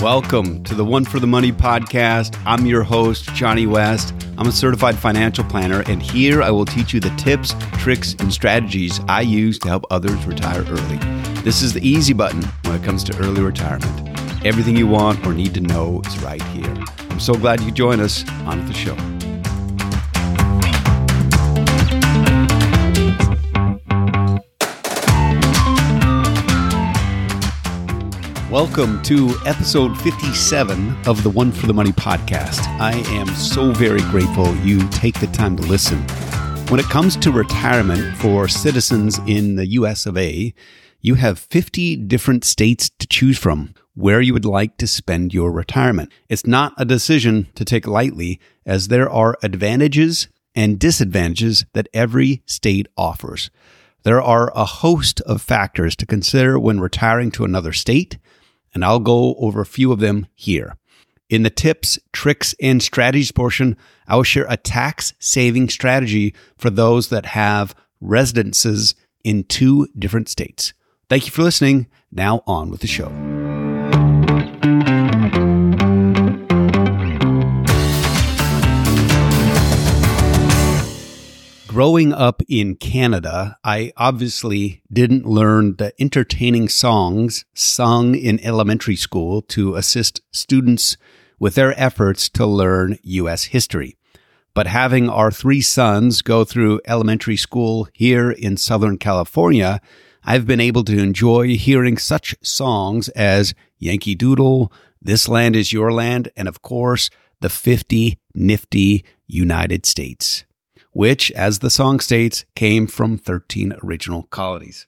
Welcome to the One for the Money podcast. I'm your host, Johnny West. I'm a certified financial planner, and here I will teach you the tips, tricks, and strategies I use to help others retire early. This is the easy button when it comes to early retirement. Everything you want or need to know is right here. I'm so glad you join us on the show. Welcome to episode 57 of the One for the Money podcast. I am so very grateful you take the time to listen. When it comes to retirement for citizens in the US of A, you have 50 different states to choose from where you would like to spend your retirement. It's not a decision to take lightly, as there are advantages and disadvantages that every state offers. There are a host of factors to consider when retiring to another state and I'll go over a few of them here. In the tips, tricks, and strategies portion, I will share a tax saving strategy for those that have residences in two different states. Thank you for listening. Now on with the show. Growing up in Canada, I obviously didn't learn the entertaining songs sung in elementary school to assist students with their efforts to learn U.S. history. But having our three sons go through elementary school here in Southern California, I've been able to enjoy hearing such songs as Yankee Doodle, This Land is Your Land, and of course, the 50 Nifty United States which, as the song states, came from 13 original colonies.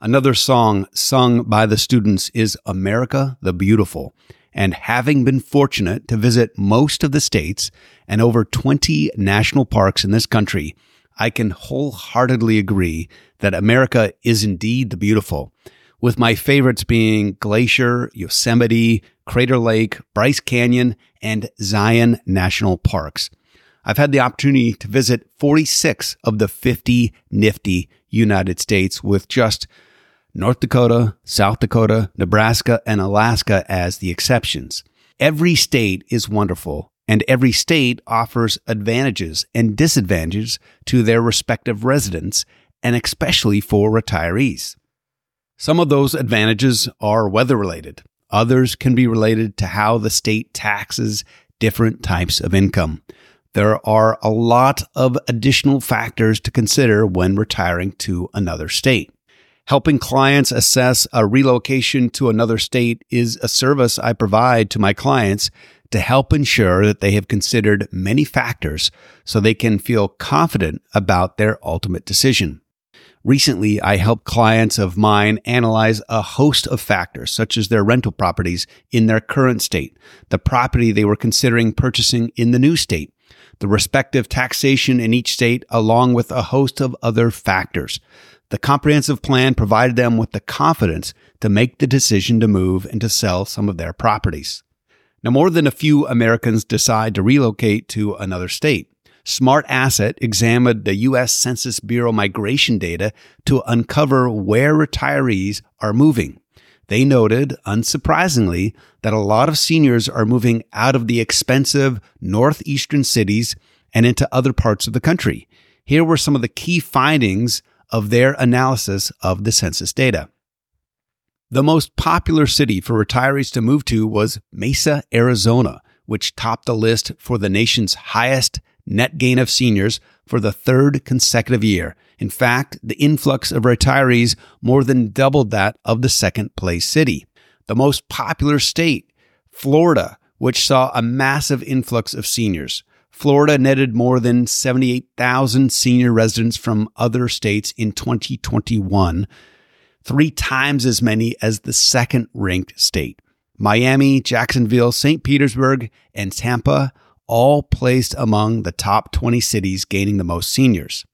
Another song sung by the students is America the Beautiful. And having been fortunate to visit most of the states and over 20 national parks in this country, I can wholeheartedly agree that America is indeed the beautiful, with my favorites being Glacier, Yosemite, Crater Lake, Bryce Canyon, and Zion National Parks. I've had the opportunity to visit 46 of the 50 nifty United States with just North Dakota, South Dakota, Nebraska, and Alaska as the exceptions. Every state is wonderful, and every state offers advantages and disadvantages to their respective residents, and especially for retirees. Some of those advantages are weather related. Others can be related to how the state taxes different types of income there are a lot of additional factors to consider when retiring to another state. Helping clients assess a relocation to another state is a service I provide to my clients to help ensure that they have considered many factors so they can feel confident about their ultimate decision. Recently, I helped clients of mine analyze a host of factors, such as their rental properties in their current state, the property they were considering purchasing in the new state, the respective taxation in each state, along with a host of other factors. The comprehensive plan provided them with the confidence to make the decision to move and to sell some of their properties. Now, more than a few Americans decide to relocate to another state. Smart Asset examined the U.S. Census Bureau migration data to uncover where retirees are moving. They noted, unsurprisingly, that a lot of seniors are moving out of the expensive northeastern cities and into other parts of the country. Here were some of the key findings of their analysis of the census data. The most popular city for retirees to move to was Mesa, Arizona, which topped the list for the nation's highest net gain of seniors for the third consecutive year. In fact, the influx of retirees more than doubled that of the second place city. The most popular state, Florida, which saw a massive influx of seniors. Florida netted more than 78,000 senior residents from other states in 2021, three times as many as the second ranked state. Miami, Jacksonville, St. Petersburg, and Tampa all placed among the top 20 cities gaining the most seniors.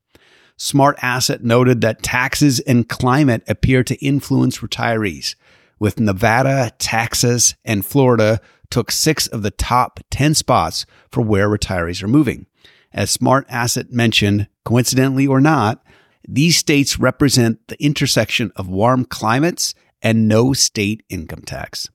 Smart Asset noted that taxes and climate appear to influence retirees, with Nevada, Texas, and Florida took six of the top 10 spots for where retirees are moving. As Smart Asset mentioned, coincidentally or not, these states represent the intersection of warm climates and no state income tax.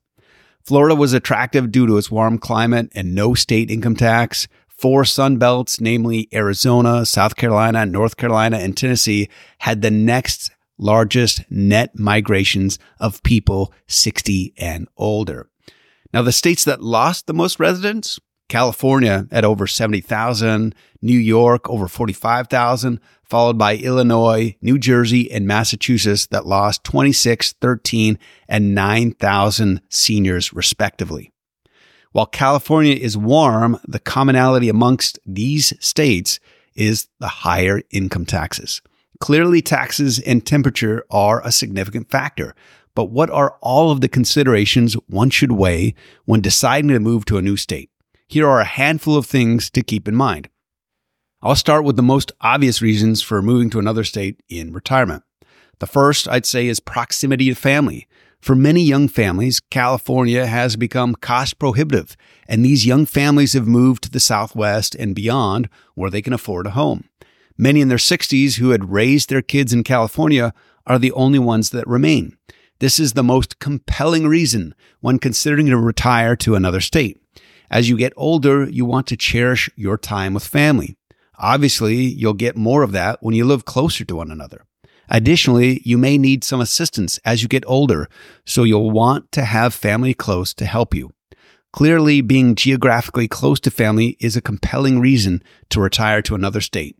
Florida was attractive due to its warm climate and no state income tax. Four Sun Belts, namely Arizona, South Carolina, North Carolina, and Tennessee, had the next largest net migrations of people 60 and older. Now, the states that lost the most residents California at over 70,000, New York over 45,000, followed by Illinois, New Jersey, and Massachusetts that lost 26, 13, and 9,000 seniors respectively. While California is warm, the commonality amongst these states is the higher income taxes. Clearly, taxes and temperature are a significant factor, but what are all of the considerations one should weigh when deciding to move to a new state? Here are a handful of things to keep in mind. I'll start with the most obvious reasons for moving to another state in retirement. The first, I'd say, is proximity to family. For many young families, California has become cost prohibitive, and these young families have moved to the Southwest and beyond where they can afford a home. Many in their 60s who had raised their kids in California are the only ones that remain. This is the most compelling reason when considering to retire to another state. As you get older, you want to cherish your time with family. Obviously, you'll get more of that when you live closer to one another. Additionally, you may need some assistance as you get older, so you'll want to have family close to help you. Clearly, being geographically close to family is a compelling reason to retire to another state,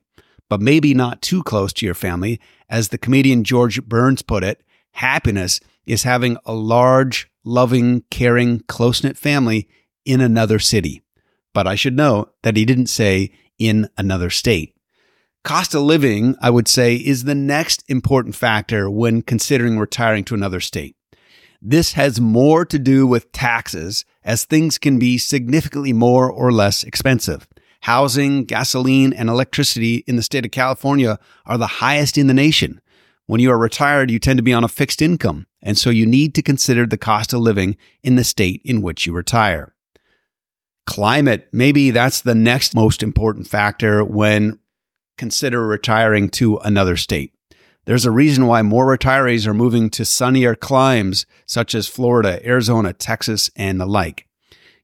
but maybe not too close to your family. As the comedian George Burns put it, happiness is having a large, loving, caring, close knit family in another city. But I should note that he didn't say in another state. Cost of living, I would say, is the next important factor when considering retiring to another state. This has more to do with taxes, as things can be significantly more or less expensive. Housing, gasoline, and electricity in the state of California are the highest in the nation. When you are retired, you tend to be on a fixed income, and so you need to consider the cost of living in the state in which you retire. Climate, maybe that's the next most important factor when consider retiring to another state. There's a reason why more retirees are moving to sunnier climes such as Florida, Arizona, Texas, and the like.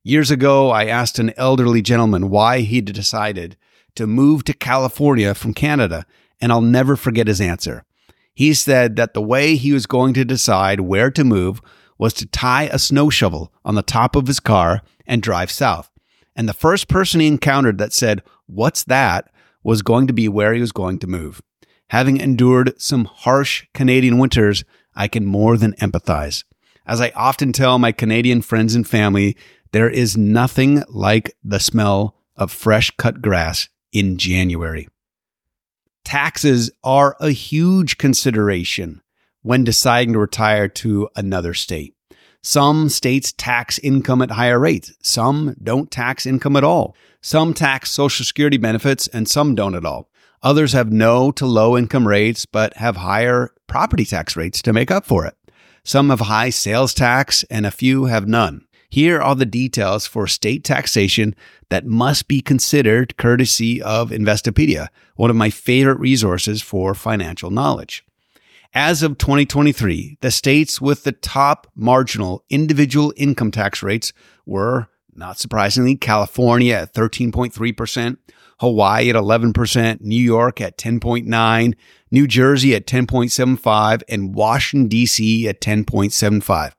Years ago, I asked an elderly gentleman why he'd decided to move to California from Canada, and I'll never forget his answer. He said that the way he was going to decide where to move was to tie a snow shovel on the top of his car and drive south. And the first person he encountered that said, What's that? Was going to be where he was going to move. Having endured some harsh Canadian winters, I can more than empathize. As I often tell my Canadian friends and family, there is nothing like the smell of fresh cut grass in January. Taxes are a huge consideration when deciding to retire to another state. Some states tax income at higher rates. Some don't tax income at all. Some tax Social Security benefits and some don't at all. Others have no to low income rates, but have higher property tax rates to make up for it. Some have high sales tax and a few have none. Here are the details for state taxation that must be considered courtesy of Investopedia, one of my favorite resources for financial knowledge. As of 2023, the states with the top marginal individual income tax rates were, not surprisingly, California at 13.3%, Hawaii at 11%, New York at 10.9, New Jersey at 10.75, and Washington DC at 10.75.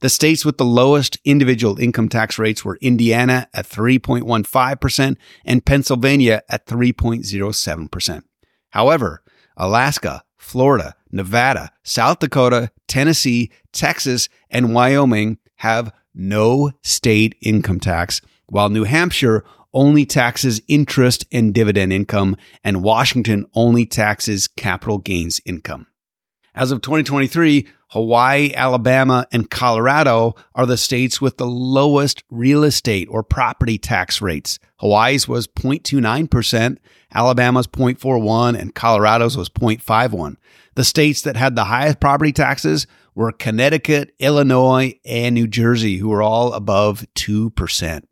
The states with the lowest individual income tax rates were Indiana at 3.15% and Pennsylvania at 3.07%. However, Alaska, Florida, Nevada, South Dakota, Tennessee, Texas, and Wyoming have no state income tax, while New Hampshire only taxes interest and dividend income, and Washington only taxes capital gains income. As of 2023, Hawaii, Alabama, and Colorado are the states with the lowest real estate or property tax rates. Hawaii's was 0.29%, Alabama's 0.41, and Colorado's was 0.51. The states that had the highest property taxes were Connecticut, Illinois, and New Jersey, who were all above 2%.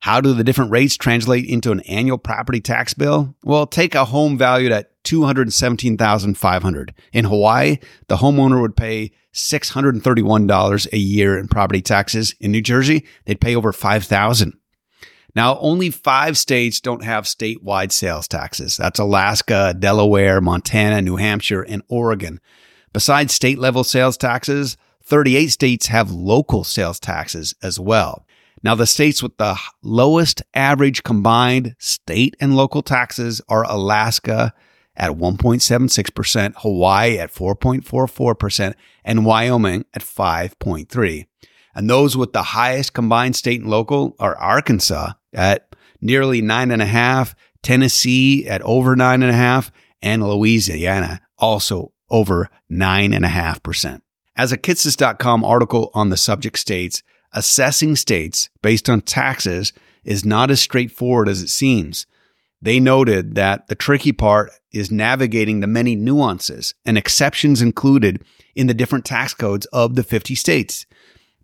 How do the different rates translate into an annual property tax bill? Well, take a home valued at 217,500. In Hawaii, the homeowner would pay $631 a year in property taxes. In New Jersey, they'd pay over 5,000. Now, only 5 states don't have statewide sales taxes. That's Alaska, Delaware, Montana, New Hampshire, and Oregon. Besides state level sales taxes, 38 states have local sales taxes as well. Now, the states with the lowest average combined state and local taxes are Alaska at 1.76%, Hawaii at 4.44%, and Wyoming at 5.3. And those with the highest combined state and local are Arkansas at nearly nine and a half, Tennessee at over nine and a half, and Louisiana also over nine and a half percent. As a Kitces.com article on the subject states, assessing states based on taxes is not as straightforward as it seems. They noted that the tricky part is navigating the many nuances and exceptions included in the different tax codes of the 50 states.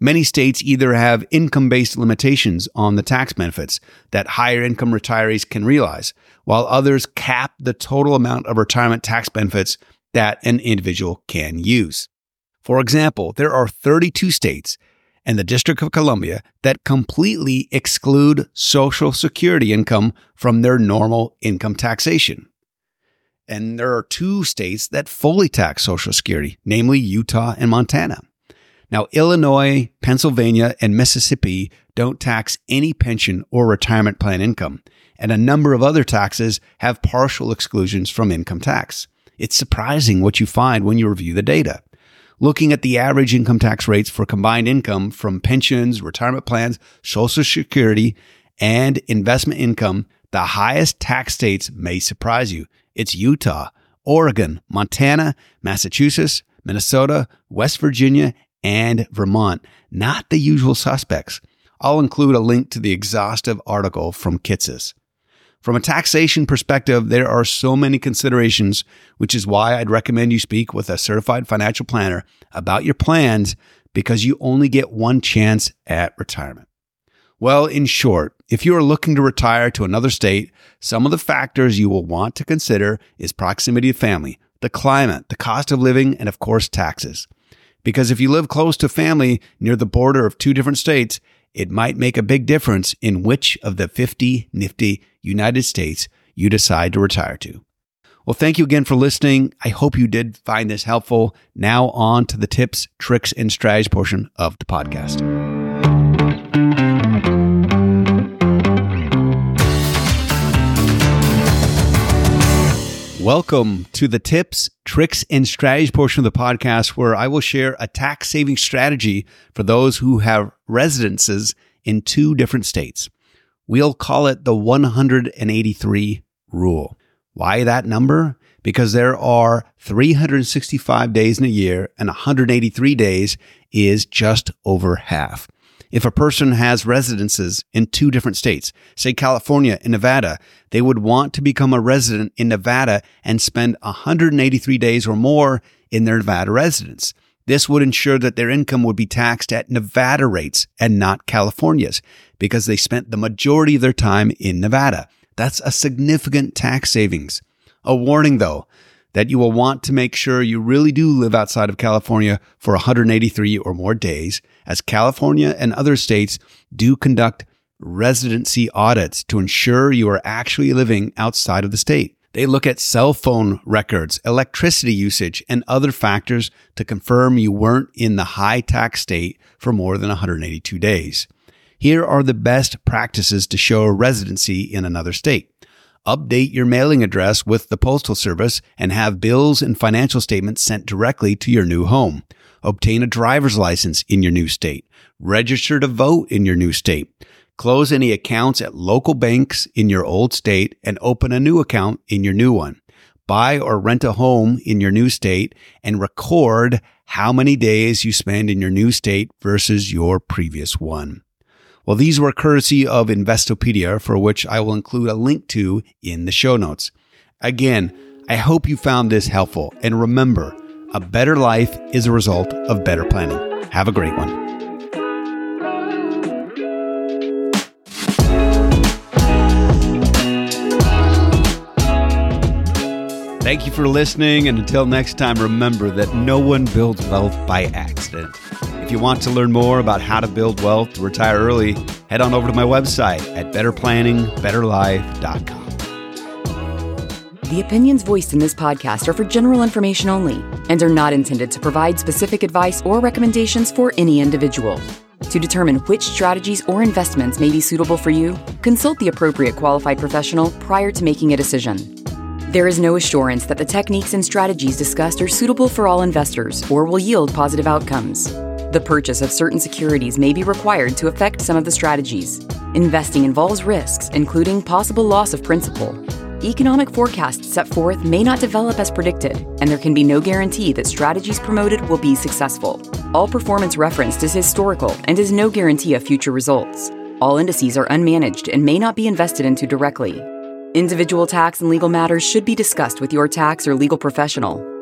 Many states either have income based limitations on the tax benefits that higher income retirees can realize, while others cap the total amount of retirement tax benefits that an individual can use. For example, there are 32 states and the District of Columbia that completely exclude Social Security income from their normal income taxation. And there are two states that fully tax Social Security, namely Utah and Montana. Now, Illinois, Pennsylvania, and Mississippi don't tax any pension or retirement plan income, and a number of other taxes have partial exclusions from income tax. It's surprising what you find when you review the data looking at the average income tax rates for combined income from pensions, retirement plans, social security, and investment income, the highest tax states may surprise you. It's Utah, Oregon, Montana, Massachusetts, Minnesota, West Virginia, and Vermont, not the usual suspects. I'll include a link to the exhaustive article from Kitces. From a taxation perspective, there are so many considerations, which is why I'd recommend you speak with a certified financial planner about your plans because you only get one chance at retirement. Well, in short, if you are looking to retire to another state, some of the factors you will want to consider is proximity to family, the climate, the cost of living, and of course, taxes. Because if you live close to family near the border of two different states, it might make a big difference in which of the 50 nifty United States you decide to retire to. Well, thank you again for listening. I hope you did find this helpful. Now, on to the tips, tricks, and strategies portion of the podcast. Welcome to the tips, tricks, and strategies portion of the podcast where I will share a tax saving strategy for those who have residences in two different states. We'll call it the 183 rule. Why that number? Because there are 365 days in a year and 183 days is just over half. If a person has residences in two different states, say California and Nevada, they would want to become a resident in Nevada and spend 183 days or more in their Nevada residence. This would ensure that their income would be taxed at Nevada rates and not California's because they spent the majority of their time in Nevada. That's a significant tax savings. A warning though, that you will want to make sure you really do live outside of California for 183 or more days, as California and other states do conduct residency audits to ensure you are actually living outside of the state. They look at cell phone records, electricity usage, and other factors to confirm you weren't in the high tax state for more than 182 days. Here are the best practices to show residency in another state update your mailing address with the Postal Service, and have bills and financial statements sent directly to your new home. Obtain a driver's license in your new state. Register to vote in your new state. Close any accounts at local banks in your old state and open a new account in your new one. Buy or rent a home in your new state and record how many days you spend in your new state versus your previous one. Well, these were courtesy of Investopedia, for which I will include a link to in the show notes. Again, I hope you found this helpful. And remember, a better life is a result of better planning. Have a great one. Thank you for listening, and until next time, remember that no one builds wealth by accident. If you want to learn more about how to build wealth to retire early, head on over to my website at betterplanningbetterlife.com. The opinions voiced in this podcast are for general information only and are not intended to provide specific advice or recommendations for any individual. To determine which strategies or investments may be suitable for you, consult the appropriate qualified professional prior to making a decision. There is no assurance that the techniques and strategies discussed are suitable for all investors or will yield positive outcomes. The purchase of certain securities may be required to affect some of the strategies. Investing involves risks, including possible loss of principal. Economic forecasts set forth may not develop as predicted, and there can be no guarantee that strategies promoted will be successful. All performance referenced is historical and is no guarantee of future results. All indices are unmanaged and may not be invested into directly. Individual tax and legal matters should be discussed with your tax or legal professional